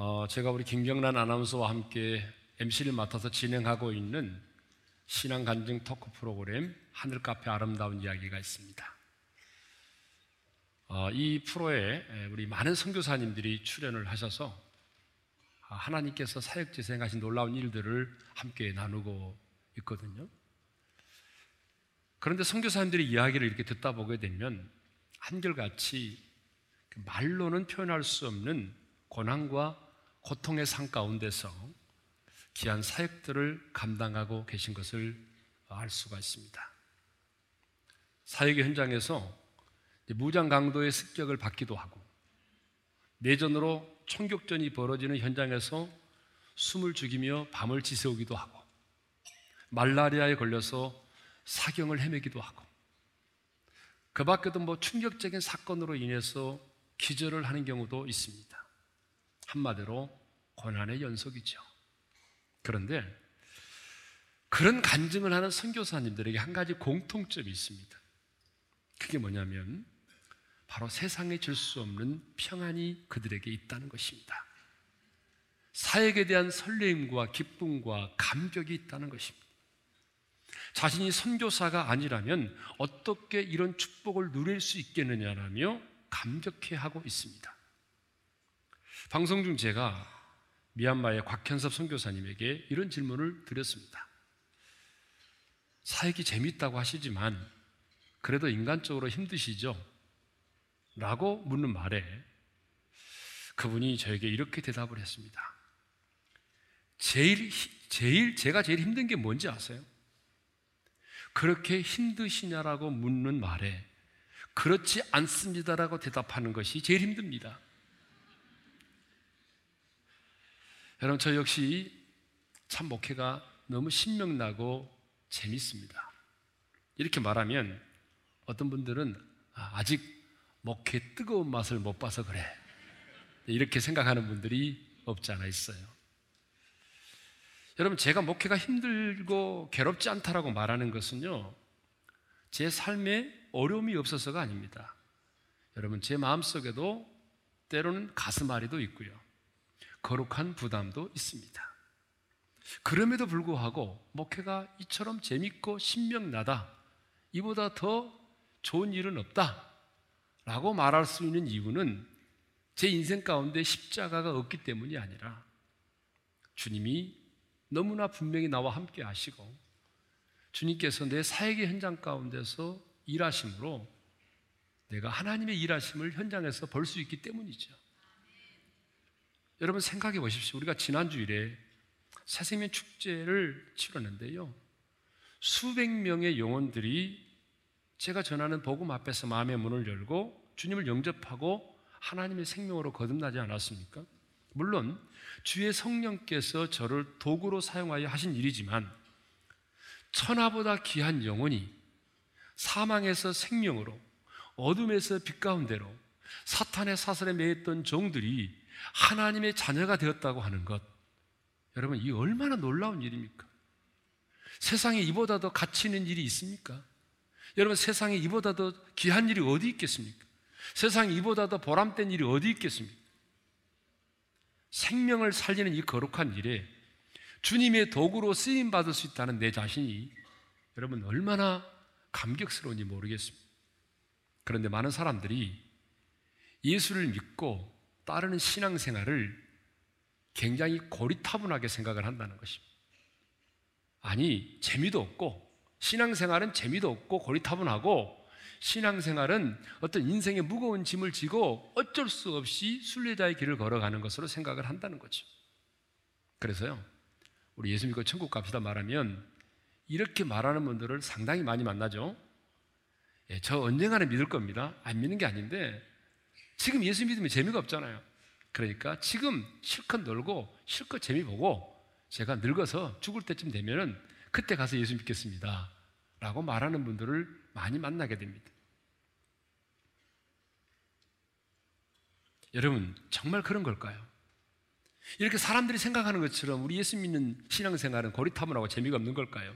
어, 제가 우리 김경란 아나운서와 함께 MC를 맡아서 진행하고 있는 신앙 간증 토크 프로그램 하늘 카페 아름다운 이야기가 있습니다. 어, 이 프로에 우리 많은 선교사님들이 출연을 하셔서 아, 하나님께서 사역 재생하신 놀라운 일들을 함께 나누고 있거든요. 그런데 선교사님들의 이야기를 이렇게 듣다 보게 되면 한결같이 그 말로는 표현할 수 없는 고난과 고통의 상 가운데서 귀한 사역들을 감당하고 계신 것을 알 수가 있습니다. 사역의 현장에서 무장 강도의 습격을 받기도 하고 내전으로 총격전이 벌어지는 현장에서 숨을 죽이며 밤을 지새우기도 하고 말라리아에 걸려서 사경을 헤매기도 하고 그 밖에도 뭐 충격적인 사건으로 인해서 기절을 하는 경우도 있습니다. 한마디로 고난의 연속이죠. 그런데 그런 간증을 하는 선교사님들에게 한 가지 공통점이 있습니다. 그게 뭐냐면 바로 세상에 줄 수 없는 평안이 그들에게 있다는 것입니다. 사역에 대한 설레임과 기쁨과 감격이 있다는 것입니다. 자신이 선교사가 아니라면 어떻게 이런 축복을 누릴 수 있겠느냐라며 감격해 하고 있습니다. 방송 중 제가 미얀마의 곽현섭 선교사님에게 이런 질문을 드렸습니다. 사역이 재밌다고 하시지만 그래도 인간적으로 힘드시죠? 라고 묻는 말에 그분이 저에게 이렇게 대답을 했습니다. 제일, 제일, 제가 제일 힘든 게 뭔지 아세요? 그렇게 힘드시냐라고 묻는 말에 그렇지 않습니다라고 대답하는 것이 제일 힘듭니다. 여러분, 저 역시 참 목회가 너무 신명나고 재밌습니다. 이렇게 말하면 어떤 분들은 아, 아직 목회 뜨거운 맛을 못 봐서 그래. 이렇게 생각하는 분들이 없지 않아 있어요. 여러분, 제가 목회가 힘들고 괴롭지 않다라고 말하는 것은요, 제 삶에 어려움이 없어서가 아닙니다. 여러분, 제 마음 속에도 때로는 가슴앓이도 있고요. 거룩한 부담도 있습니다. 그럼에도 불구하고 목회가 이처럼 재밌고 신명나다. 이보다 더 좋은 일은 없다. 라고 말할 수 있는 이유는 제 인생 가운데 십자가가 없기 때문이 아니라 주님이 너무나 분명히 나와 함께 하시고 주님께서 내 사역의 현장 가운데서 일하심으로 내가 하나님의 일하심을 현장에서 볼 수 있기 때문이죠. 여러분 생각해 보십시오. 우리가 지난주일에 새생명 축제를 치렀는데요. 수백 명의 영혼들이 제가 전하는 복음 앞에서 마음의 문을 열고 주님을 영접하고 하나님의 생명으로 거듭나지 않았습니까? 물론 주의 성령께서 저를 도구로 사용하여 하신 일이지만 천하보다 귀한 영혼이 사망에서 생명으로 어둠에서 빛 가운데로 사탄의 사슬에 매였던 종들이 하나님의 자녀가 되었다고 하는 것 여러분 이 얼마나 놀라운 일입니까? 세상에 이보다 더 가치 있는 일이 있습니까? 여러분 세상에 이보다 더 귀한 일이 어디 있겠습니까? 세상에 이보다 더 보람된 일이 어디 있겠습니까? 생명을 살리는 이 거룩한 일에 주님의 도구로 쓰임 받을 수 있다는 내 자신이 여러분 얼마나 감격스러운지 모르겠습니다. 그런데 많은 사람들이 예수를 믿고 따르는 신앙생활을 굉장히 고리타분하게 생각을 한다는 것입니다. 아니, 재미도 없고, 신앙생활은 재미도 없고 고리타분하고, 신앙생활은 어떤 인생의 무거운 짐을 지고 어쩔 수 없이 순례자의 길을 걸어가는 것으로 생각을 한다는 거죠. 그래서요, 우리 예수 믿고 천국 갑시다 말하면 이렇게 말하는 분들을 상당히 많이 만나죠. 예, 저 언젠가는 믿을 겁니다. 안 믿는 게 아닌데 지금 예수 믿으면 재미가 없잖아요. 그러니까 지금 실컷 놀고 실컷 재미 보고 제가 늙어서 죽을 때쯤 되면은 그때 가서 예수 믿겠습니다. 라고 말하는 분들을 많이 만나게 됩니다. 여러분, 정말 그런 걸까요? 이렇게 사람들이 생각하는 것처럼 우리 예수 믿는 신앙생활은 고리타분하고 재미가 없는 걸까요?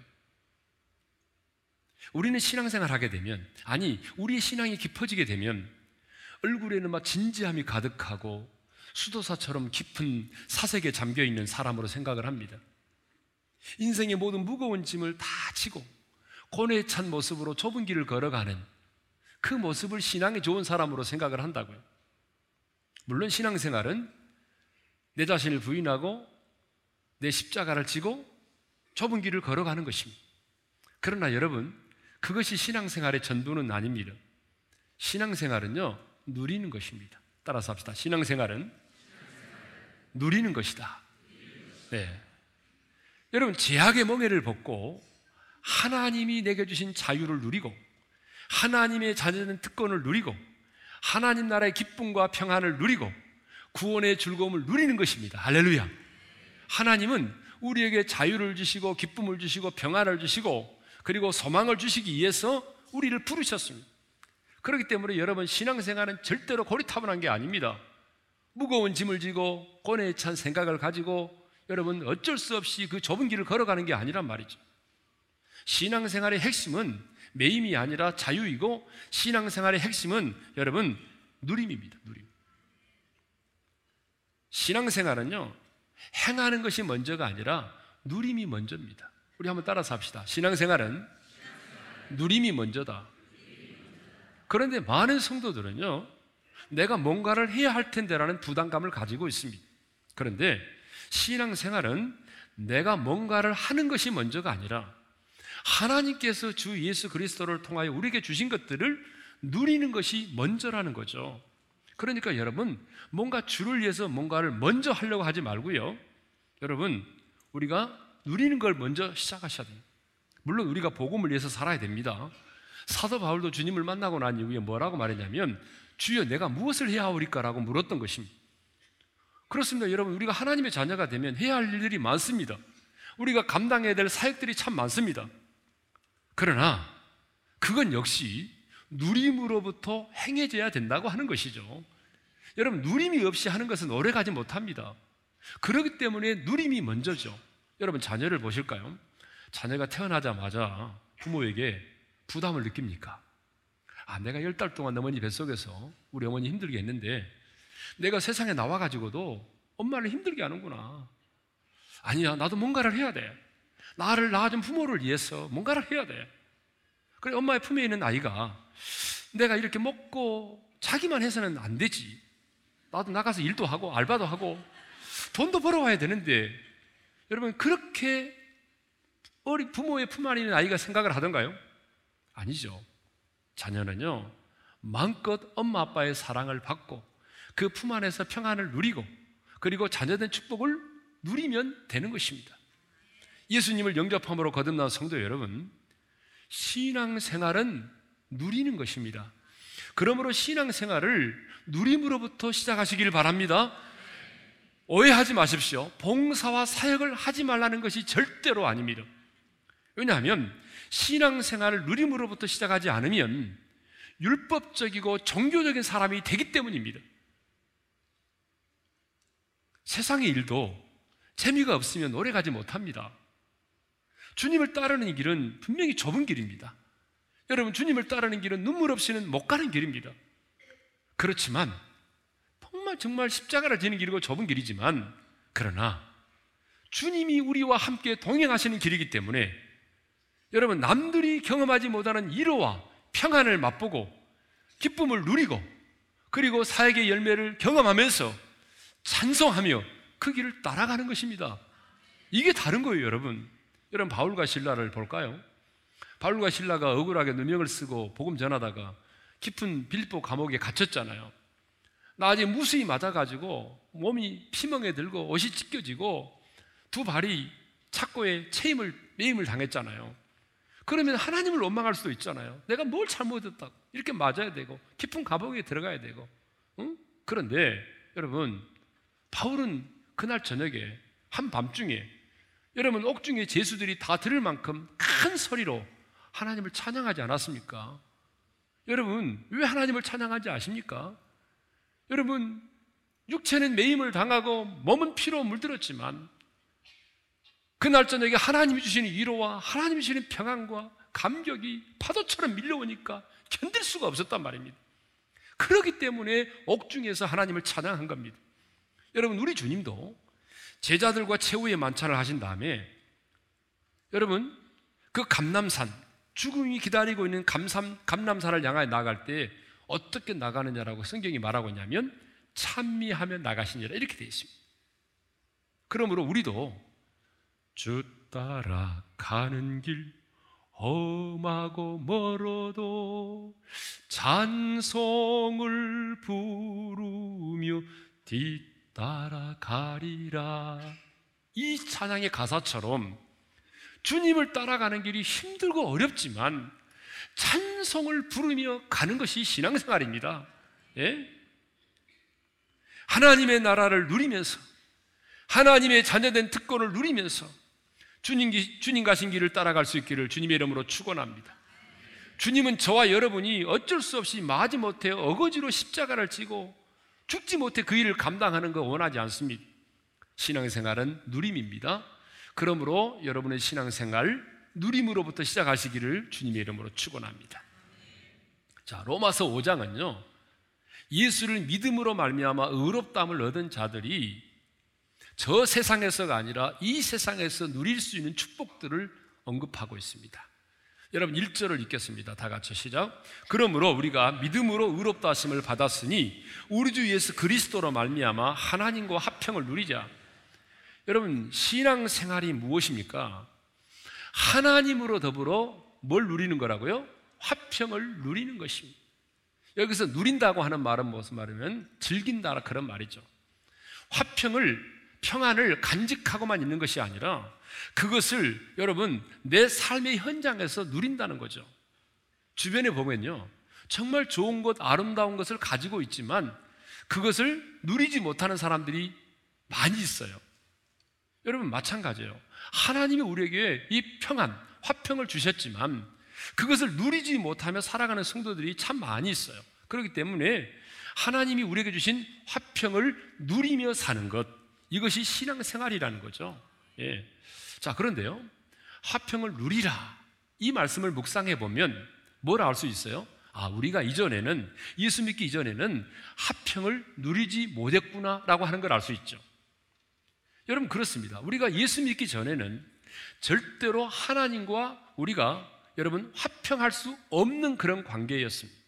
우리는 신앙생활 하게 되면, 아니, 우리의 신앙이 깊어지게 되면, 얼굴에는 막 진지함이 가득하고, 수도사처럼 깊은 사색에 잠겨 있는 사람으로 생각을 합니다. 인생의 모든 무거운 짐을 다 지고 고뇌에 찬 모습으로 좁은 길을 걸어가는 그 모습을 신앙이 좋은 사람으로 생각을 한다고요. 물론 신앙생활은 내 자신을 부인하고 내 십자가를 지고 좁은 길을 걸어가는 것입니다. 그러나 여러분, 그것이 신앙생활의 전부는 아닙니다. 신앙생활은요, 누리는 것입니다. 따라서 합시다. 신앙생활은 누리는 것이다. 네. 여러분, 제약의 멍에를 벗고 하나님이 내게 주신 자유를 누리고 하나님의 자녀된 특권을 누리고 하나님 나라의 기쁨과 평안을 누리고 구원의 즐거움을 누리는 것입니다. 할렐루야. 하나님은 우리에게 자유를 주시고 기쁨을 주시고 평안을 주시고 그리고 소망을 주시기 위해서 우리를 부르셨습니다. 그렇기 때문에 여러분 신앙생활은 절대로 고리타분한 게 아닙니다. 무거운 짐을 지고 고뇌에 찬 생각을 가지고 여러분 어쩔 수 없이 그 좁은 길을 걸어가는 게 아니란 말이죠. 신앙생활의 핵심은 매임이 아니라 자유이고 신앙생활의 핵심은 여러분 누림입니다. 누림. 신앙생활은요 행하는 것이 먼저가 아니라 누림이 먼저입니다. 우리 한번 따라서 합시다. 신앙생활은 누림이 먼저다. 그런데 많은 성도들은요 내가 뭔가를 해야 할 텐데라는 부담감을 가지고 있습니다. 그런데 신앙생활은 내가 뭔가를 하는 것이 먼저가 아니라 하나님께서 주 예수 그리스도를 통하여 우리에게 주신 것들을 누리는 것이 먼저라는 거죠. 그러니까 여러분, 뭔가 주를 위해서 뭔가를 먼저 하려고 하지 말고요. 여러분, 우리가 누리는 걸 먼저 시작하셔야 돼요. 물론 우리가 복음을 위해서 살아야 됩니다. 사도 바울도 주님을 만나고 난 이후에 뭐라고 말했냐면, 주여 내가 무엇을 해야 하오리까라고 물었던 것입니다. 그렇습니다. 여러분, 우리가 하나님의 자녀가 되면 해야 할 일들이 많습니다. 우리가 감당해야 될 사역들이 참 많습니다. 그러나 그건 역시 누림으로부터 행해져야 된다고 하는 것이죠. 여러분, 누림이 없이 하는 것은 오래 가지 못합니다. 그렇기 때문에 누림이 먼저죠. 여러분, 자녀를 보실까요? 자녀가 태어나자마자 부모에게 부담을 느낍니까? 아, 내가 열 달 동안 어머니 뱃속에서 우리 어머니 힘들게 했는데 내가 세상에 나와가지고도 엄마를 힘들게 하는구나. 아니야, 나도 뭔가를 해야 돼. 나를 낳아준 부모를 위해서 뭔가를 해야 돼. 그래, 엄마의 품에 있는 아이가 내가 이렇게 먹고 자기만 해서는 안 되지. 나도 나가서 일도 하고 알바도 하고 돈도 벌어와야 되는데 여러분 그렇게 어리 부모의 품 안에 있는 아이가 생각을 하던가요? 아니죠. 자녀는요 마음껏 엄마 아빠의 사랑을 받고 그 품 안에서 평안을 누리고 그리고 자녀된 축복을 누리면 되는 것입니다. 예수님을 영접함으로 거듭난 성도 여러분, 신앙 생활은 누리는 것입니다. 그러므로 신앙 생활을 누림으로부터 시작하시길 바랍니다. 오해하지 마십시오. 봉사와 사역을 하지 말라는 것이 절대로 아닙니다. 왜냐하면 신앙생활을 누림으로부터 시작하지 않으면 율법적이고 종교적인 사람이 되기 때문입니다. 세상의 일도 재미가 없으면 오래 가지 못합니다. 주님을 따르는 길은 분명히 좁은 길입니다. 여러분, 주님을 따르는 길은 눈물 없이는 못 가는 길입니다. 그렇지만, 정말 정말 십자가를 지는 길이고 좁은 길이지만, 그러나, 주님이 우리와 함께 동행하시는 길이기 때문에, 여러분, 남들이 경험하지 못하는 위로와 평안을 맛보고, 기쁨을 누리고, 그리고 사역의 열매를 경험하면서 찬송하며 그 길을 따라가는 것입니다. 이게 다른 거예요, 여러분. 여러분, 바울과 신라를 볼까요? 바울과 신라가 억울하게 누명을 쓰고 복음 전하다가 깊은 빌보 감옥에 갇혔잖아요. 나중에 무수히 맞아가지고 몸이 피멍에 들고 옷이 찢겨지고 두 발이 착고에 체임을 매임을 당했잖아요. 그러면 하나님을 원망할 수도 있잖아요. 내가 뭘 잘못했다고 이렇게 맞아야 되고 깊은 감옥에 들어가야 되고. 응? 그런데 여러분 바울은 그날 저녁에 한 밤중에 여러분 옥중에 제수들이 다 들을 만큼 큰 소리로 하나님을 찬양하지 않았습니까? 여러분, 왜 하나님을 찬양하지 아십니까? 여러분, 육체는 매임을 당하고 몸은 피로 물들었지만 그날 저녁에 하나님이 주시는 위로와 하나님이 주시는 평안과 감격이 파도처럼 밀려오니까 견딜 수가 없었단 말입니다. 그렇기 때문에 옥중에서 하나님을 찬양한 겁니다. 여러분, 우리 주님도 제자들과 최후의 만찬을 하신 다음에 여러분, 그 감남산, 죽음이 기다리고 있는 감삼, 감남산을 향하여 나갈 때 어떻게 나가느냐라고 성경이 말하고 있냐면 찬미하며 나가시니라 이렇게 되어 있습니다. 그러므로 우리도 주 따라 가는 길 험하고 멀어도 찬송을 부르며 뒤따라 가리라. 이 찬양의 가사처럼 주님을 따라가는 길이 힘들고 어렵지만 찬송을 부르며 가는 것이 신앙생활입니다. 예? 하나님의 나라를 누리면서 하나님의 자녀된 특권을 누리면서 주님, 주님 가신 길을 따라갈 수 있기를 주님의 이름으로 축원합니다. 주님은 저와 여러분이 어쩔 수 없이 마지못해 어거지로 십자가를 지고 죽지 못해 그 일을 감당하는 거 원하지 않습니다. 신앙생활은 누림입니다. 그러므로 여러분의 신앙생활 누림으로부터 시작하시기를 주님의 이름으로 축원합니다. 자, 로마서 5장은요. 예수를 믿음으로 말미암아 의롭다함을 얻은 자들이 저 세상에서가 아니라 이 세상에서 누릴 수 있는 축복들을 언급하고 있습니다. 여러분 1절을 읽겠습니다. 다 같이 시작. 그러므로 우리가 믿음으로 의롭다 하심을 받았으니 우리 주 예수 그리스도로 말미암아 하나님과 합평을 누리자. 여러분 신앙 생활이 무엇입니까? 하나님으로 더불어 뭘 누리는 거라고요? 화평을 누리는 것입니다. 여기서 누린다고 하는 말은 무슨 말이면 즐긴다 그런 말이죠. 화평을 평안을 간직하고만 있는 것이 아니라 그것을 여러분 내 삶의 현장에서 누린다는 거죠. 주변에 보면요. 정말 좋은 것, 아름다운 것을 가지고 있지만 그것을 누리지 못하는 사람들이 많이 있어요. 여러분 마찬가지예요. 하나님이 우리에게 이 평안, 화평을 주셨지만 그것을 누리지 못하며 살아가는 성도들이 참 많이 있어요. 그렇기 때문에 하나님이 우리에게 주신 화평을 누리며 사는 것, 이것이 신앙생활이라는 거죠. 예. 자, 그런데요. 화평을 누리라. 이 말씀을 묵상해 보면 뭘 알 수 있어요? 아, 우리가 이전에는, 예수 믿기 이전에는 화평을 누리지 못했구나라고 하는 걸 알 수 있죠. 여러분, 그렇습니다. 우리가 예수 믿기 전에는 절대로 하나님과 우리가 여러분 화평할 수 없는 그런 관계였습니다.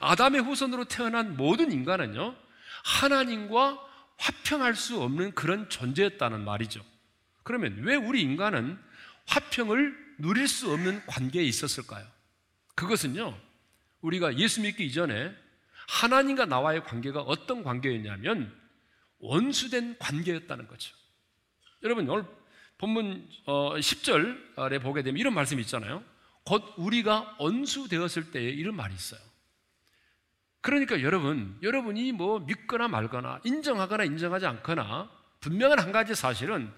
아담의 후손으로 태어난 모든 인간은요, 하나님과 화평할 수 없는 그런 존재였다는 말이죠. 그러면 왜 우리 인간은 화평을 누릴 수 없는 관계에 있었을까요? 그것은요, 우리가 예수 믿기 이전에 하나님과 나와의 관계가 어떤 관계였냐면 원수된 관계였다는 거죠. 여러분, 오늘 본문 10절에 어, 보게 되면 이런 말씀이 있잖아요. 곧 우리가 원수 되었을 때에 이런 말이 있어요. 그러니까 여러분, 여러분이 뭐 믿거나 말거나 인정하거나 인정하지 않거나 분명한 한 가지 사실은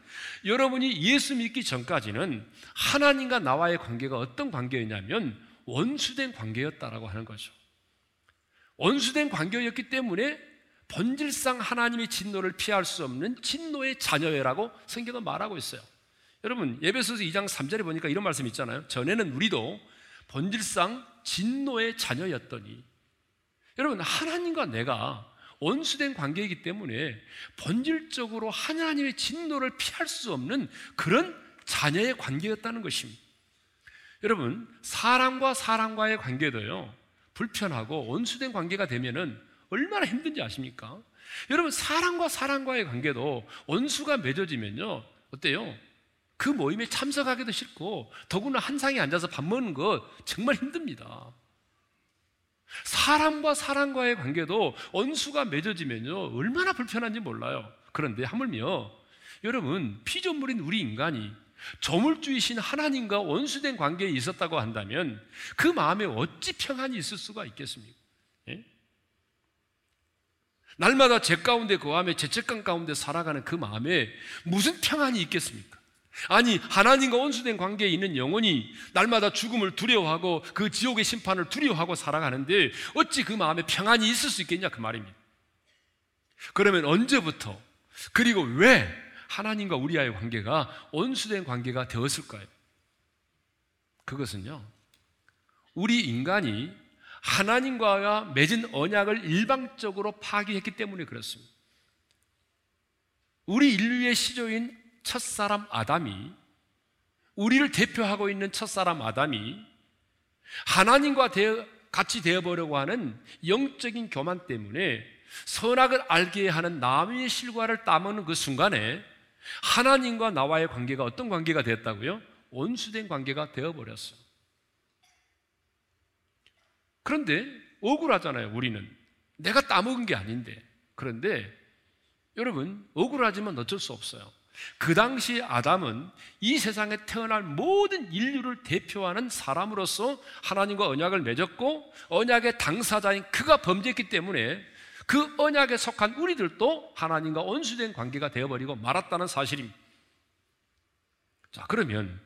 여러분이 예수 믿기 전까지는 하나님과 나와의 관계가 어떤 관계였냐면 원수된 관계였다라고 하는 거죠. 원수된 관계였기 때문에 본질상 하나님의 진노를 피할 수 없는 진노의 자녀라고 성경은 말하고 있어요. 여러분, 예배소서 2장 3절에 보니까 이런 말씀 있잖아요. 전에는 우리도 본질상 진노의 자녀였더니 여러분, 하나님과 내가 원수된 관계이기 때문에 본질적으로 하나님의 진노를 피할 수 없는 그런 자녀의 관계였다는 것입니다. 여러분, 사람과 사람과의 관계도요, 불편하고 원수된 관계가 되면은 얼마나 힘든지 아십니까? 여러분, 사람과 사람과의 관계도 원수가 맺어지면요, 어때요? 그 모임에 참석하기도 싫고, 더구나 한 상에 앉아서 밥 먹는 거 정말 힘듭니다. 사람과 사람과의 관계도 원수가 맺어지면요 얼마나 불편한지 몰라요. 그런데 하물며 여러분 피조물인 우리 인간이 저물주이신 하나님과 원수된 관계에 있었다고 한다면 그 마음에 어찌 평안이 있을 수가 있겠습니까? 예? 날마다 죄 가운데 거하며 죄책감 가운데 살아가는 그 마음에 무슨 평안이 있겠습니까? 아니, 하나님과 원수된 관계에 있는 영혼이 날마다 죽음을 두려워하고 그 지옥의 심판을 두려워하고 살아가는데 어찌 그 마음에 평안이 있을 수 있겠냐 그 말입니다. 그러면 언제부터 그리고 왜 하나님과 우리와의 관계가 원수된 관계가 되었을까요? 그것은요, 우리 인간이 하나님과 맺은 언약을 일방적으로 파기했기 때문에 그렇습니다. 우리 인류의 시조인 첫사람 아담이 우리를 대표하고 있는 첫사람 아담이 하나님과 같이 되어보려고 하는 영적인 교만 때문에 선악을 알게 하는 남의 실과를 따먹는 그 순간에 하나님과 나와의 관계가 어떤 관계가 되었다고요? 온수된 관계가 되어버렸어. 그런데 억울하잖아요, 우리는. 내가 따먹은 게 아닌데. 그런데 여러분, 억울하지만 어쩔 수 없어요. 그 당시 아담은 이 세상에 태어날 모든 인류를 대표하는 사람으로서 하나님과 언약을 맺었고 언약의 당사자인 그가 범죄했기 때문에 그 언약에 속한 우리들도 하나님과 온수된 관계가 되어버리고 말았다는 사실입니다. 자, 그러면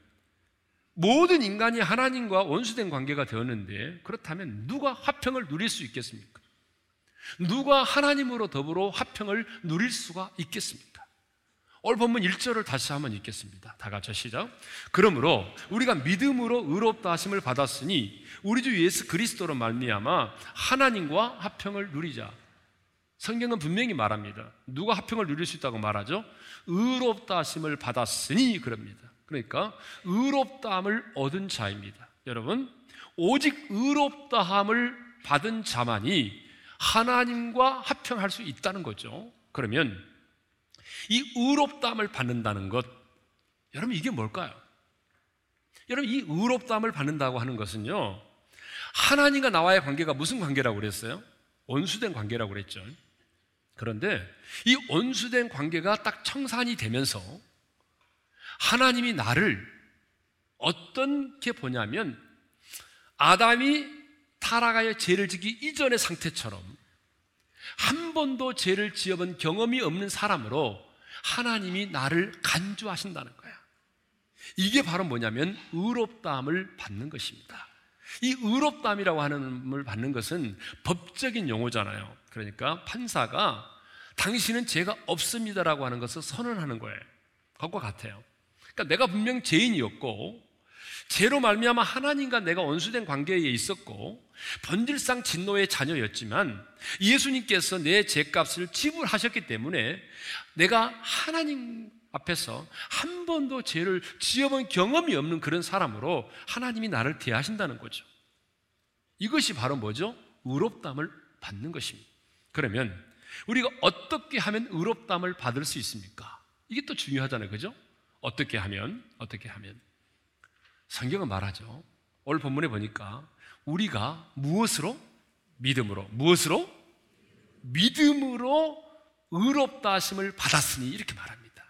모든 인간이 하나님과 원수된 관계가 되었는데 그렇다면 누가 화평을 누릴 수 있겠습니까? 누가 하나님으로 더불어 화평을 누릴 수가 있겠습니까? 오늘 본문 1절을 다시 한번 읽겠습니다. 다 같이 시작. 그러므로 우리가 믿음으로 의롭다 하심을 받았으니 우리 주 예수 그리스도로 말미암아 하나님과 화평을 누리자. 성경은 분명히 말합니다. 누가 화평을 누릴 수 있다고 말하죠? 의롭다 하심을 받았으니 그럽니다. 그러니까 의롭다함을 얻은 자입니다. 여러분, 오직 의롭다함을 받은 자만이 하나님과 합평할 수 있다는 거죠. 그러면 이 의롭다함을 받는다는 것, 여러분 이게 뭘까요? 여러분 이 의롭다함을 받는다고 하는 것은요. 하나님과 나와의 관계가 무슨 관계라고 그랬어요? 온수된 관계라고 그랬죠. 그런데 이 온수된 관계가 딱 청산이 되면서 하나님이 나를 어떻게 보냐면 아담이 타락하여 죄를 지기 이전의 상태처럼 한 번도 죄를 지어본 경험이 없는 사람으로 하나님이 나를 간주하신다는 거야. 이게 바로 뭐냐면 의롭다함을 받는 것입니다. 이 의롭다함이라고 하는 걸 받는 것은 법적인 용어잖아요. 그러니까 판사가 당신은 죄가 없습니다라고 하는 것을 선언하는 거예요. 그것과 같아요. 그러니까 내가 분명 죄인이었고 죄로 말미암아 하나님과 내가 원수된 관계에 있었고 본질상 진노의 자녀였지만 예수님께서 내 죄값을 지불하셨기 때문에 내가 하나님 앞에서 한 번도 죄를 지어본 경험이 없는 그런 사람으로 하나님이 나를 대하신다는 거죠. 이것이 바로 뭐죠? 의롭담을 받는 것입니다. 그러면 우리가 어떻게 하면 의롭담을 받을 수 있습니까? 이게 또 중요하잖아요. 그죠? 어떻게 하면, 어떻게 하면. 성경은 말하죠. 오늘 본문에 보니까 우리가 무엇으로? 믿음으로. 무엇으로? 믿음으로 의롭다 하심을 받았으니 이렇게 말합니다.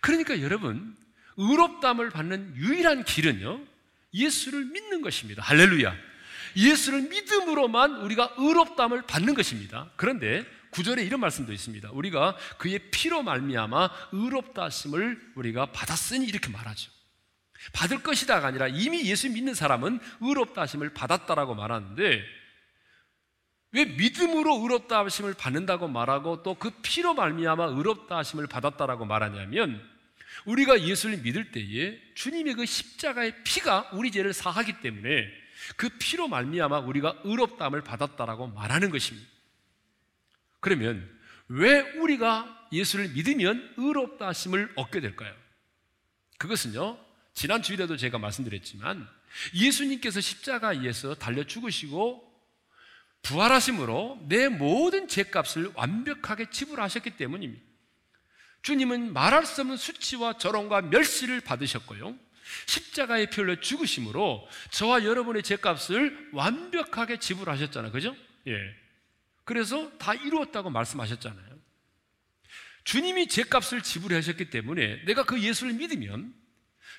그러니까 여러분, 의롭담을 받는 유일한 길은요, 예수를 믿는 것입니다. 할렐루야. 예수를 믿음으로만 우리가 의롭담을 받는 것입니다. 그런데 구절에 이런 말씀도 있습니다. 우리가 그의 피로 말미암아 의롭다 하심을 우리가 받았으니 이렇게 말하죠. 받을 것이다가 아니라 이미 예수 믿는 사람은 의롭다 하심을 받았다라고 말하는데 왜 믿음으로 의롭다 하심을 받는다고 말하고 또 그 피로 말미암아 의롭다 하심을 받았다라고 말하냐면 우리가 예수를 믿을 때에 주님의 그 십자가의 피가 우리 죄를 사하기 때문에 그 피로 말미암아 우리가 의롭다함을 받았다라고 말하는 것입니다. 그러면 왜 우리가 예수를 믿으면 의롭다 하심을 얻게 될까요? 그것은요, 지난 주일에도 제가 말씀드렸지만 예수님께서 십자가에서 달려 죽으시고 부활하심으로 내 모든 죄값을 완벽하게 지불하셨기 때문입니다. 주님은 말할 수 없는 수치와 저롱과 멸시를 받으셨고요. 십자가의 피로 죽으심으로 저와 여러분의 죄값을 완벽하게 지불하셨잖아요. 그죠? 예. 그래서 다 이루었다고 말씀하셨잖아요. 주님이 죄값을 지불하셨기 때문에 내가 그 예수를 믿으면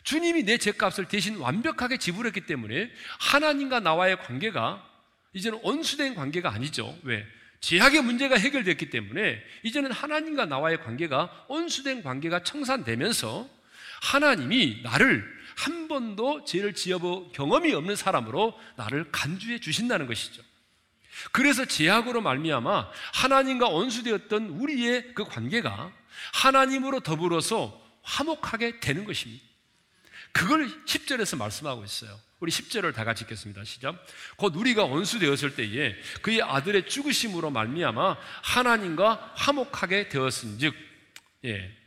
주님이 내 죄값을 대신 완벽하게 지불했기 때문에 하나님과 나와의 관계가 이제는 온수된 관계가 아니죠. 왜? 죄악의 문제가 해결됐기 때문에 이제는 하나님과 나와의 관계가 온수된 관계가 청산되면서 하나님이 나를 한 번도 죄를 지어본 경험이 없는 사람으로 나를 간주해 주신다는 것이죠. 그래서 제약으로 말미암아 하나님과 원수되었던 우리의 그 관계가 하나님으로 더불어서 화목하게 되는 것입니다. 그걸 10절에서 말씀하고 있어요. 우리 10절을 다 같이 읽겠습니다. 시작. 곧 우리가 원수되었을 때에 그의 아들의 죽으심으로 말미암아 하나님과 화목하게 되었은즉 예.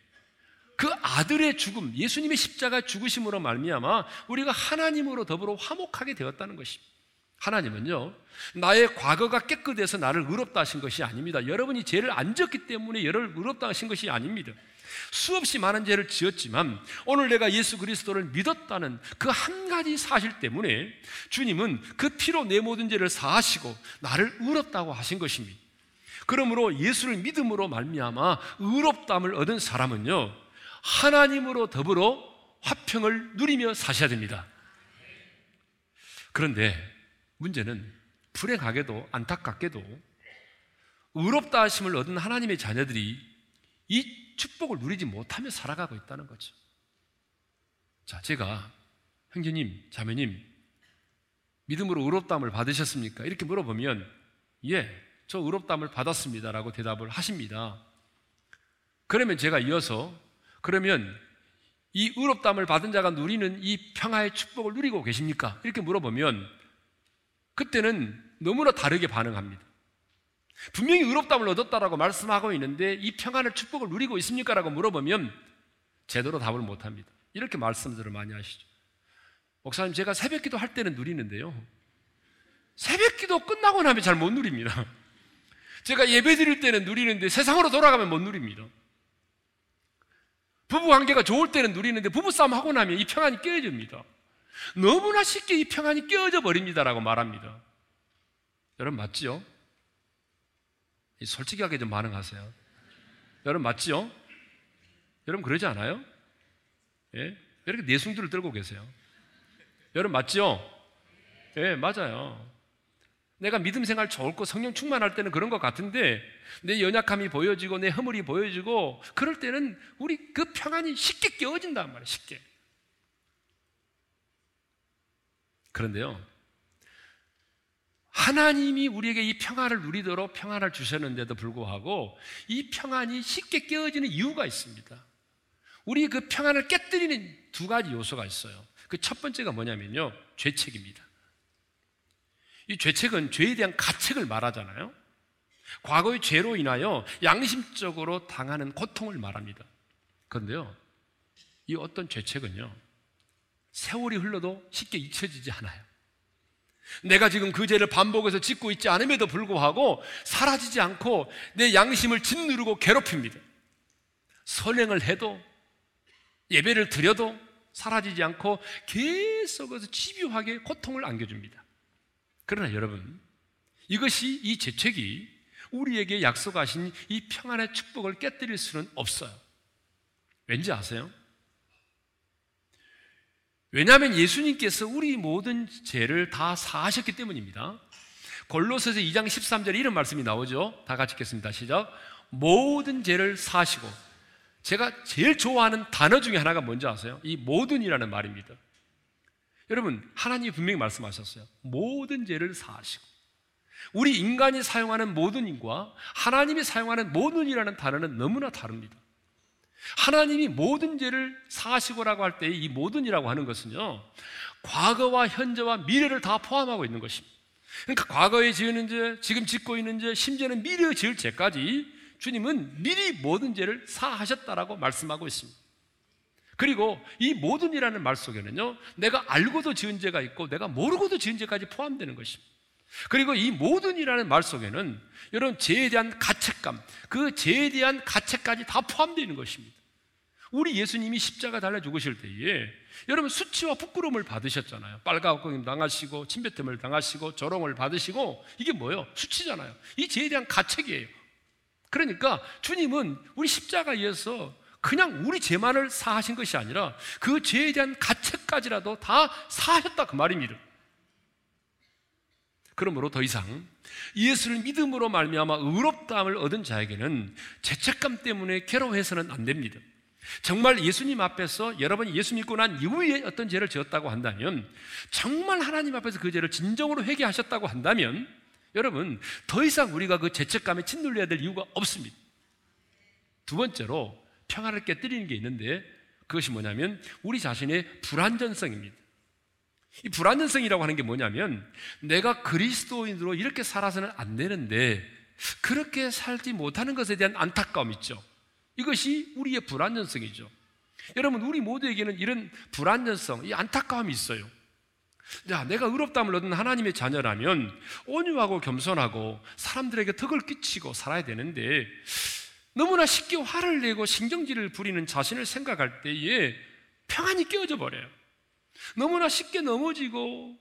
그 아들의 죽음, 예수님의 십자가 죽으심으로 말미암아 우리가 하나님으로 더불어 화목하게 되었다는 것입니다. 하나님은요, 나의 과거가 깨끗해서 나를 의롭다 하신 것이 아닙니다. 여러분이 죄를 안 졌기 때문에 여러를 의롭다 하신 것이 아닙니다. 수없이 많은 죄를 지었지만 오늘 내가 예수 그리스도를 믿었다는 그 한 가지 사실 때문에 주님은 그 피로 내 모든 죄를 사하시고 나를 의롭다고 하신 것입니다. 그러므로 예수를 믿음으로 말미암아 의롭담을 얻은 사람은요 하나님으로 더불어 화평을 누리며 사셔야 됩니다. 그런데 문제는 불행하게도 안타깝게도 의롭다 하심을 얻은 하나님의 자녀들이 이 축복을 누리지 못하며 살아가고 있다는 거죠. 자, 제가 형제님, 자매님, 믿음으로 의롭담을 받으셨습니까? 이렇게 물어보면, 예, 저 의롭담을 받았습니다라고 대답을 하십니다. 그러면 제가 이어서, 그러면 이 의롭담을 받은 자가 누리는 이 평화의 축복을 누리고 계십니까? 이렇게 물어보면, 그때는 너무나 다르게 반응합니다. 분명히 의롭담을 얻었다라고 말씀하고 있는데 이 평안을 축복을 누리고 있습니까? 라고 물어보면 제대로 답을 못 합니다. 이렇게 말씀들을 많이 하시죠. 목사님, 제가 새벽 기도 할 때는 누리는데요. 새벽 기도 끝나고 나면 잘 못 누립니다. 제가 예배 드릴 때는 누리는데 세상으로 돌아가면 못 누립니다. 부부 관계가 좋을 때는 누리는데 부부싸움 하고 나면 이 평안이 깨어집니다. 너무나 쉽게 이 평안이 깨어져 버립니다라고 말합니다. 여러분 맞지요? 솔직하게 좀 반응하세요. 여러분 맞지요? 여러분 그러지 않아요? 예? 이렇게 내숭들을 들고 계세요. 여러분 맞지요? 예, 맞아요. 내가 믿음 생활 좋을 거 성령 충만할 때는 그런 것 같은데 내 연약함이 보여지고 내 허물이 보여지고 그럴 때는 우리 그 평안이 쉽게 깨어진단 말이에요. 쉽게. 그런데요. 하나님이 우리에게 이 평안을 누리도록 평안을 주셨는데도 불구하고 이 평안이 쉽게 깨어지는 이유가 있습니다. 우리 그 평안을 깨뜨리는 두 가지 요소가 있어요. 그 첫 번째가 뭐냐면요. 죄책입니다. 이 죄책은 죄에 대한 가책을 말하잖아요. 과거의 죄로 인하여 양심적으로 당하는 고통을 말합니다. 그런데요. 이 어떤 죄책은요. 세월이 흘러도 쉽게 잊혀지지 않아요. 내가 지금 그 죄를 반복해서 짓고 있지 않음에도 불구하고 사라지지 않고 내 양심을 짓누르고 괴롭힙니다. 선행을 해도 예배를 드려도 사라지지 않고 계속해서 집요하게 고통을 안겨줍니다. 그러나 여러분, 이것이 이 재책이 우리에게 약속하신 이 평안의 축복을 깨뜨릴 수는 없어요. 왠지 아세요? 왜냐하면 예수님께서 우리 모든 죄를 다 사하셨기 때문입니다. 골로새서 2장 13절에 이런 말씀이 나오죠. 다 같이 읽겠습니다. 시작. 모든 죄를 사시고 제가 제일 좋아하는 단어 중에 하나가 뭔지 아세요? 이 모든이라는 말입니다. 여러분, 하나님이 분명히 말씀하셨어요. 모든 죄를 사하시고 우리 인간이 사용하는 모든과 하나님이 사용하는 모든이라는 단어는 너무나 다릅니다. 하나님이 모든 죄를 사하시고라고 할 때 이 모든이라고 하는 것은요, 과거와 현재와 미래를 다 포함하고 있는 것입니다. 그러니까 과거에 지은 죄, 지금 짓고 있는 죄, 심지어는 미래에 지을 죄까지 주님은 미리 모든 죄를 사하셨다라고 말씀하고 있습니다. 그리고 이 모든이라는 말 속에는요, 내가 알고도 지은 죄가 있고 내가 모르고도 지은 죄까지 포함되는 것입니다. 그리고 이 모든 이라는 말 속에는 여러분 죄에 대한 가책감, 그 죄에 대한 가책까지 다 포함되어 있는 것입니다. 우리 예수님이 십자가 달려 죽으실 때에 여러분 수치와 부끄러움을 받으셨잖아요. 빨가벗김 당하시고 침뱉음을 당하시고 조롱을 받으시고 이게 뭐예요? 수치잖아요. 이 죄에 대한 가책이에요. 그러니까 주님은 우리 십자가에서 그냥 우리 죄만을 사하신 것이 아니라 그 죄에 대한 가책까지라도 다 사하셨다 그 말입니다. 그러므로 더 이상 예수를 믿음으로 말미암아 의롭다함을 얻은 자에게는 죄책감 때문에 괴로워해서는 안 됩니다. 정말 예수님 앞에서 여러분이 예수 믿고 난 이후에 어떤 죄를 지었다고 한다면 정말 하나님 앞에서 그 죄를 진정으로 회개하셨다고 한다면 여러분 더 이상 우리가 그 죄책감에 짓눌려야 될 이유가 없습니다. 두 번째로 평화를 깨뜨리는 게 있는데 그것이 뭐냐면 우리 자신의 불안전성입니다. 이 불안전성이라고 하는 게 뭐냐면 내가 그리스도인으로 이렇게 살아서는 안 되는데 그렇게 살지 못하는 것에 대한 안타까움 있죠. 이것이 우리의 불안전성이죠. 여러분, 우리 모두에게는 이런 불안전성, 이 안타까움이 있어요. 자, 내가 의롭다함을 얻은 하나님의 자녀라면 온유하고 겸손하고 사람들에게 덕을 끼치고 살아야 되는데 너무나 쉽게 화를 내고 신경질을 부리는 자신을 생각할 때에 평안이 깨어져 버려요. 너무나 쉽게 넘어지고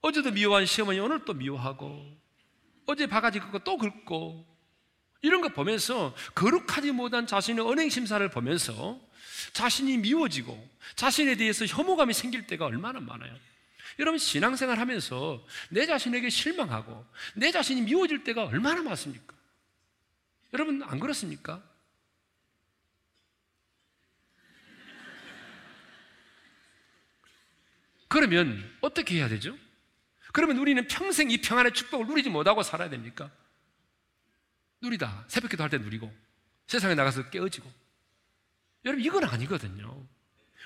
어제도 미워한 시어머니 오늘 또 미워하고 어제 바가지 긁고 또 긁고 이런 거 보면서 거룩하지 못한 자신의 언행 심사를 보면서 자신이 미워지고 자신에 대해서 혐오감이 생길 때가 얼마나 많아요. 여러분 신앙생활 하면서 내 자신에게 실망하고 내 자신이 미워질 때가 얼마나 많습니까? 여러분 안 그렇습니까? 그러면 어떻게 해야 되죠? 그러면 우리는 평생 이 평안의 축복을 누리지 못하고 살아야 됩니까? 누리다. 새벽 기도 할 때 누리고 세상에 나가서 깨어지고 여러분 이건 아니거든요.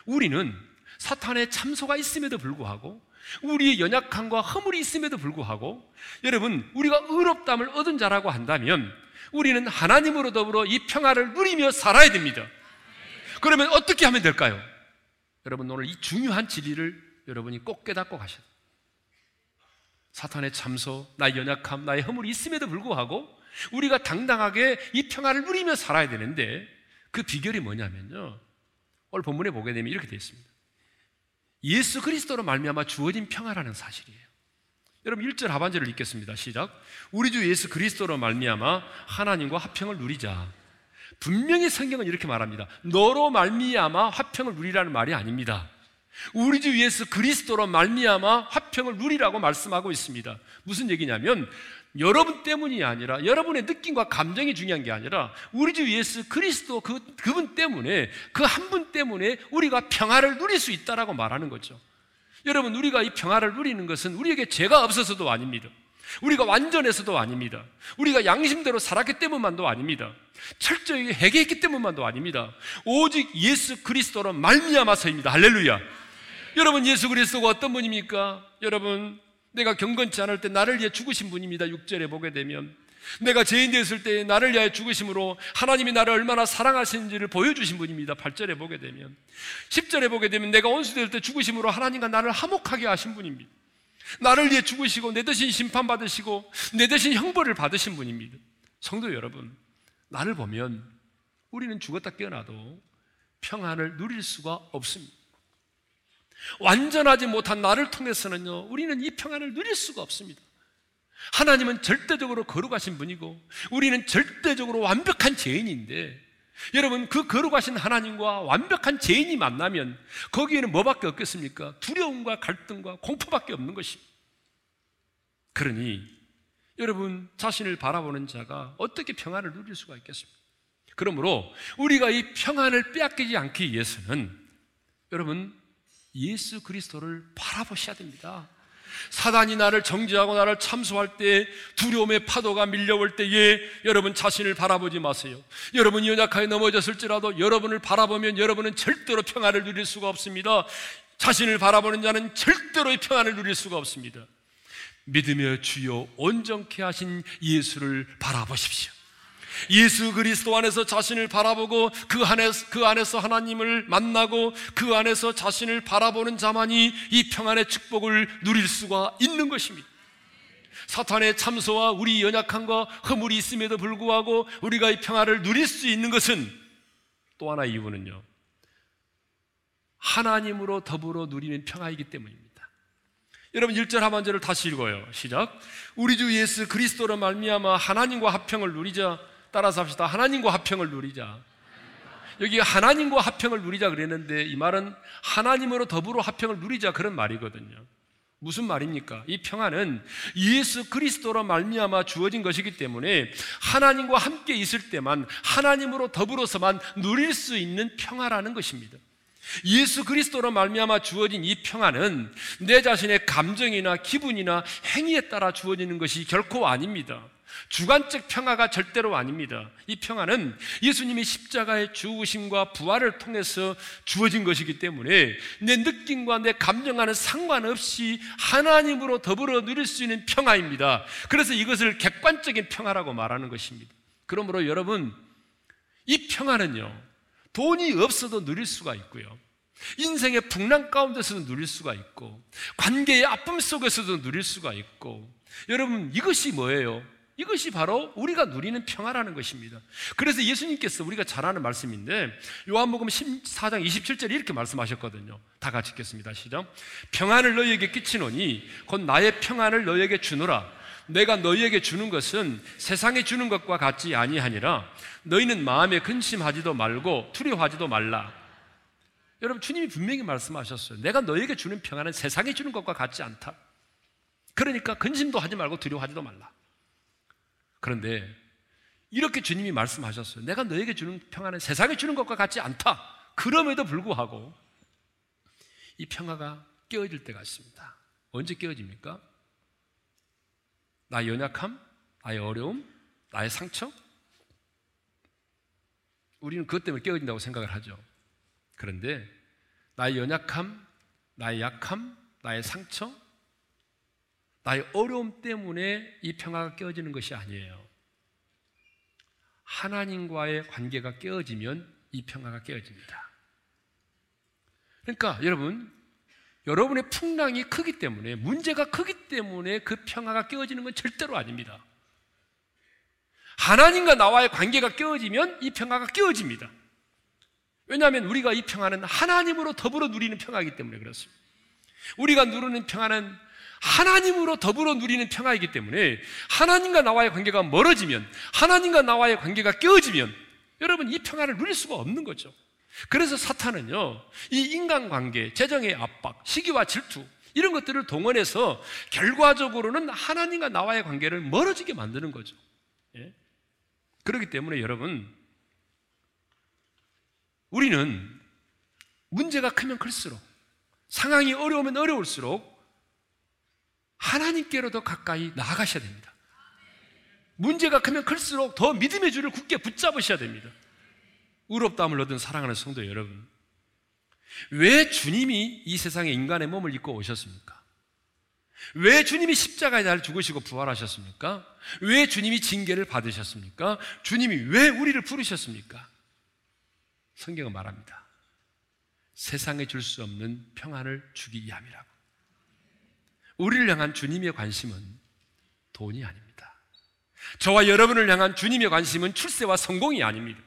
우리는 사탄의 참소가 있음에도 불구하고 우리의 연약함과 허물이 있음에도 불구하고 여러분 우리가 의롭담을 얻은 자라고 한다면 우리는 하나님으로 더불어 이 평화를 누리며 살아야 됩니다. 그러면 어떻게 하면 될까요? 여러분 오늘 이 중요한 진리를 여러분이 꼭 깨닫고 가셔야 돼요. 사탄의 참소, 나의 연약함, 나의 허물이 있음에도 불구하고 우리가 당당하게 이 평화를 누리며 살아야 되는데 그 비결이 뭐냐면요. 오늘 본문에 보게 되면 이렇게 되어 있습니다. 예수 그리스도로 말미암아 주어진 평화라는 사실이에요. 여러분 1절 하반절을 읽겠습니다. 시작. 우리 주 예수 그리스도로 말미암아 하나님과 화평을 누리자. 분명히 성경은 이렇게 말합니다. 너로 말미암아 화평을 누리라는 말이 아닙니다. 우리 주 예수 그리스도로 말미암아 화평을 누리라고 말씀하고 있습니다. 무슨 얘기냐면 여러분 때문이 아니라 여러분의 느낌과 감정이 중요한 게 아니라 우리 주 예수 그리스도 그 그분 때문에 그 한 분 때문에 우리가 평화를 누릴 수 있다라고 말하는 거죠. 여러분 우리가 이 평화를 누리는 것은 우리에게 죄가 없어서도 아닙니다. 우리가 완전해서도 아닙니다. 우리가 양심대로 살았기 때문만도 아닙니다. 철저히 회개했기 때문만도 아닙니다. 오직 예수 그리스도로 말미암아서입니다. 할렐루야. 여러분 예수 그리스도가 어떤 분입니까? 여러분 내가 경건치 않을 때 나를 위해 죽으신 분입니다. 6절에 보게 되면 내가 죄인 되었을 때 나를 위하여 죽으심으로 하나님이 나를 얼마나 사랑하시는지를 보여주신 분입니다. 8절에 보게 되면 10절에 보게 되면 내가 원수될 때 죽으심으로 하나님과 나를 화목하게 하신 분입니다. 나를 위해 죽으시고 내 대신 심판받으시고 내 대신 형벌을 받으신 분입니다. 성도 여러분, 나를 보면 우리는 죽었다 깨어나도 평안을 누릴 수가 없습니다. 완전하지 못한 나를 통해서는요, 우리는 이 평안을 누릴 수가 없습니다. 하나님은 절대적으로 거룩하신 분이고, 우리는 절대적으로 완벽한 죄인인데, 여러분, 그 거룩하신 하나님과 완벽한 죄인이 만나면, 거기에는 뭐밖에 없겠습니까? 두려움과 갈등과 공포밖에 없는 것입니다. 그러니, 여러분, 자신을 바라보는 자가 어떻게 평안을 누릴 수가 있겠습니까? 그러므로, 우리가 이 평안을 빼앗기지 않기 위해서는, 여러분, 예수 그리스도를 바라보셔야 됩니다. 사단이 나를 정지하고 나를 참소할 때 두려움의 파도가 밀려올 때에 여러분 자신을 바라보지 마세요. 여러분이 연약하게 넘어졌을지라도 여러분을 바라보면 여러분은 절대로 평안을 누릴 수가 없습니다. 자신을 바라보는 자는 절대로 평안을 누릴 수가 없습니다. 믿으며 주여 온전케 하신 예수를 바라보십시오. 예수 그리스도 안에서 자신을 바라보고 그 안에서, 그 안에서 하나님을 만나고 그 안에서 자신을 바라보는 자만이 이 평안의 축복을 누릴 수가 있는 것입니다. 사탄의 참소와 우리 연약함과 허물이 있음에도 불구하고 우리가 이 평화를 누릴 수 있는 것은 또 하나 이유는요. 하나님으로 더불어 누리는 평화이기 때문입니다. 여러분 1절 하반절을 다시 읽어요. 시작. 우리 주 예수 그리스도로 말미암아 하나님과 합평을 누리자 따라서 합시다. 하나님과 합평을 누리자. 여기 하나님과 합평을 누리자 그랬는데 이 말은 하나님으로 더불어 합평을 누리자 그런 말이거든요. 무슨 말입니까? 이 평안은 예수 그리스도로 말미암아 주어진 것이기 때문에 하나님과 함께 있을 때만 하나님으로 더불어서만 누릴 수 있는 평화라는 것입니다. 예수 그리스도로 말미암아 주어진 이 평안은 내 자신의 감정이나 기분이나 행위에 따라 주어지는 것이 결코 아닙니다. 주관적 평화가 절대로 아닙니다. 이 평화는 예수님이 십자가의 죽으심과 부활을 통해서 주어진 것이기 때문에 내 느낌과 내 감정과는 상관없이 하나님으로 더불어 누릴 수 있는 평화입니다. 그래서 이것을 객관적인 평화라고 말하는 것입니다. 그러므로 여러분, 이 평안은요, 돈이 없어도 누릴 수가 있고요. 인생의 풍랑 가운데서도 누릴 수가 있고, 관계의 아픔 속에서도 누릴 수가 있고, 여러분, 이것이 뭐예요? 이것이 바로 우리가 누리는 평화라는 것입니다. 그래서 예수님께서 우리가 잘 아는 말씀인데 요한복음 14장 27절에 이렇게 말씀하셨거든요. 다 같이 읽겠습니다. 시작. 평안을 너희에게 끼치노니 곧 나의 평안을 너희에게 주노라. 내가 너희에게 주는 것은 세상에 주는 것과 같지 아니하니라. 너희는 마음에 근심하지도 말고 두려워하지도 말라. 여러분 주님이 분명히 말씀하셨어요. 내가 너희에게 주는 평안은 세상에 주는 것과 같지 않다. 그러니까 근심도 하지 말고 두려워하지도 말라. 그런데 이렇게 주님이 말씀하셨어요. 내가 너에게 주는 평안은 세상에 주는 것과 같지 않다. 그럼에도 불구하고 이 평화가 깨어질 때가 있습니다. 언제 깨어집니까? 나의 연약함, 나의 어려움, 나의 상처? 우리는 그것 때문에 깨어진다고 생각을 하죠. 그런데 나의 연약함, 나의 약함, 나의 상처, 나의 어려움 때문에 이 평화가 깨어지는 것이 아니에요. 하나님과의 관계가 깨어지면 이 평화가 깨어집니다. 그러니까 여러분, 여러분의 풍랑이 크기 때문에, 문제가 크기 때문에 그 평화가 깨어지는 건 절대로 아닙니다. 하나님과 나와의 관계가 깨어지면 이 평화가 깨어집니다. 왜냐하면 우리가 이 평화는 하나님으로 더불어 누리는 평화이기 때문에 그렇습니다. 우리가 누르는 평화는 하나님으로 더불어 누리는 평화이기 때문에 하나님과 나와의 관계가 멀어지면 하나님과 나와의 관계가 깨어지면 여러분 이 평화를 누릴 수가 없는 거죠. 그래서 사탄은요, 이 인간관계, 재정의 압박, 시기와 질투, 이런 것들을 동원해서 결과적으로는 하나님과 나와의 관계를 멀어지게 만드는 거죠. 예? 그렇기 때문에 여러분, 우리는 문제가 크면 클수록, 상황이 어려우면 어려울수록 하나님께로 더 가까이 나아가셔야 됩니다. 문제가 크면 클수록 더 믿음의 줄을 굳게 붙잡으셔야 됩니다. 의롭다함을 얻은 사랑하는 성도 여러분. 왜 주님이 이 세상에 인간의 몸을 입고 오셨습니까? 왜 주님이 십자가에 날 죽으시고 부활하셨습니까? 왜 주님이 징계를 받으셨습니까? 주님이 왜 우리를 부르셨습니까? 성경은 말합니다. 세상에 줄 수 없는 평안을 주기 위함이라고. 우리를 향한 주님의 관심은 돈이 아닙니다. 저와 여러분을 향한 주님의 관심은 출세와 성공이 아닙니다.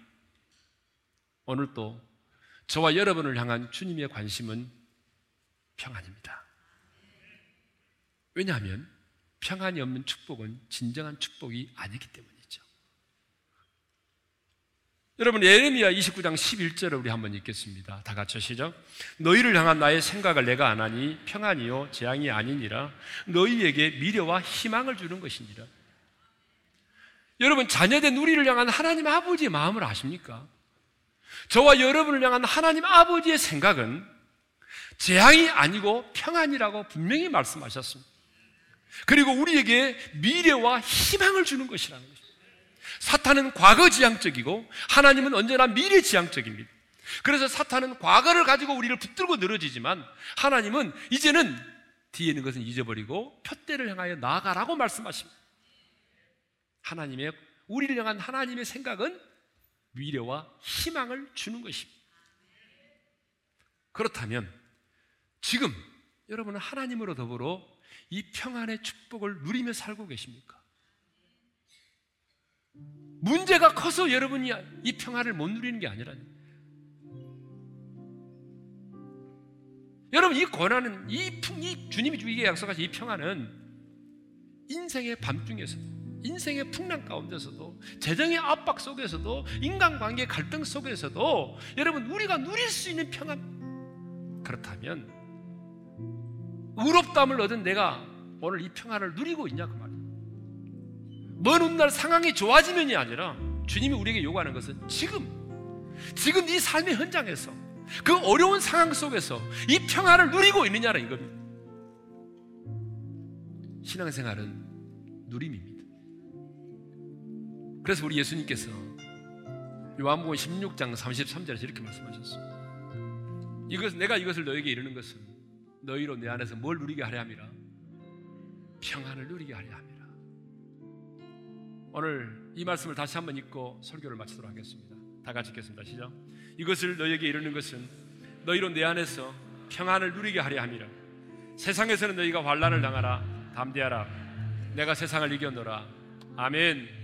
오늘 또 저와 여러분을 향한 주님의 관심은 평안입니다. 왜냐하면 평안이 없는 축복은 진정한 축복이 아니기 때문이죠. 여러분 예레미야 29장 11절을 우리 한번 읽겠습니다. 다 같이 시작. 너희를 향한 나의 생각을 내가 안 하니 평안이요 재앙이 아니니라. 너희에게 미래와 희망을 주는 것이니라. 여러분 자녀된 우리를 향한 하나님 아버지의 마음을 아십니까? 저와 여러분을 향한 하나님 아버지의 생각은 재앙이 아니고 평안이라고 분명히 말씀하셨습니다. 그리고 우리에게 미래와 희망을 주는 것이라는 것입니다. 사탄은 과거 지향적이고 하나님은 언제나 미래 지향적입니다. 그래서 사탄은 과거를 가지고 우리를 붙들고 늘어지지만 하나님은 이제는 뒤에 있는 것은 잊어버리고 표대를 향하여 나아가라고 말씀하십니다. 하나님의 우리를 향한 하나님의 생각은 미래와 희망을 주는 것입니다. 그렇다면 지금 여러분은 하나님으로 더불어 이 평안의 축복을 누리며 살고 계십니까? 문제가 커서 여러분이 이 평화를 못 누리는 게 아니라니. 여러분 이 고난은 이, 풍, 이 주님이 주기에 약속하신 이 평화는 인생의 밤중에서도 인생의 풍랑 가운데서도 재정의 압박 속에서도 인간관계 갈등 속에서도 여러분 우리가 누릴 수 있는 평안 그렇다면 의롭담을 얻은 내가 오늘 이 평안을 누리고 있냐 그 말이에요. 먼 훗날 상황이 좋아지면이 아니라 주님이 우리에게 요구하는 것은 지금, 지금 이 삶의 현장에서 그 어려운 상황 속에서 이 평화를 누리고 있느냐는 이겁니다. 신앙생활은 누림입니다. 그래서 우리 예수님께서 요한복음 16장 33절에서 이렇게 말씀하셨습니다. 이것 내가 이것을 너에게 이르는 것은 너희로 내 안에서 뭘 누리게 하려 함이라 평안을 누리게 하려 함이라. 오늘 이 말씀을 다시 한번 읽고 설교를 마치도록 하겠습니다. 다 같이 읽겠습니다. 시작. 이것을 너에게 이르는 것은 너희로 내 안에서 평안을 누리게 하려 함이라. 세상에서는 너희가 환란을 당하라. 담대하라. 내가 세상을 이겨노라. 아멘.